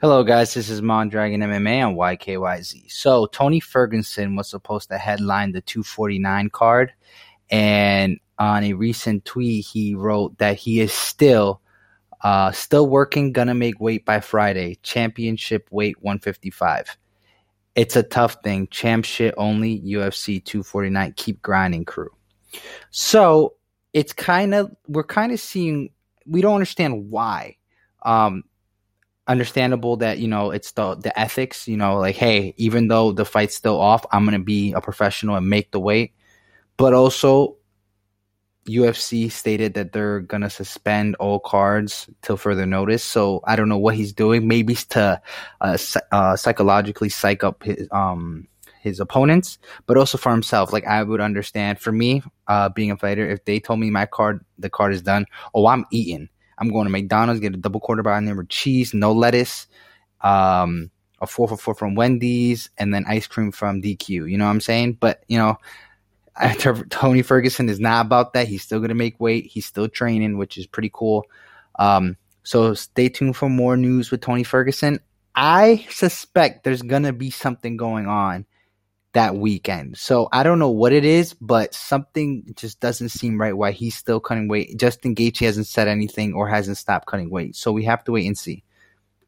Hello, guys. This is Mondragon MMA on YKYZ. So, Tony Ferguson was supposed to headline the 249 card, and on a recent tweet, he wrote that he is still, uh, still working, gonna make weight by Friday, championship weight 155. It's a tough thing. Champ shit only. UFC 249. Keep grinding, crew. So it's kind of we're kind of seeing. We don't understand why. Um, understandable that you know it's the the ethics you know like hey even though the fight's still off i'm gonna be a professional and make the weight. But also ufc stated that they're gonna suspend all cards till further notice. So i don't know what he's doing. Maybe to uh, uh, psychologically psych up his um his opponents but also for himself. Like i would understand. For me uh being a fighter if they told me my card the card is done oh i'm eating I'm going to McDonald's, get a double quarter pounder with cheese, no lettuce, um, a four for four from Wendy's, and then ice cream from DQ. You know what I'm saying? But you know, Tony Ferguson is not about that. He's still going to make weight. He's still training, which is pretty cool. Um, so stay tuned for more news with Tony Ferguson. I suspect there's going to be something going on that weekend. So I don't know what it is, but something just doesn't seem right why he's still cutting weight. Justin Gaethje hasn't said anything or hasn't stopped cutting weight. So we have to wait and see.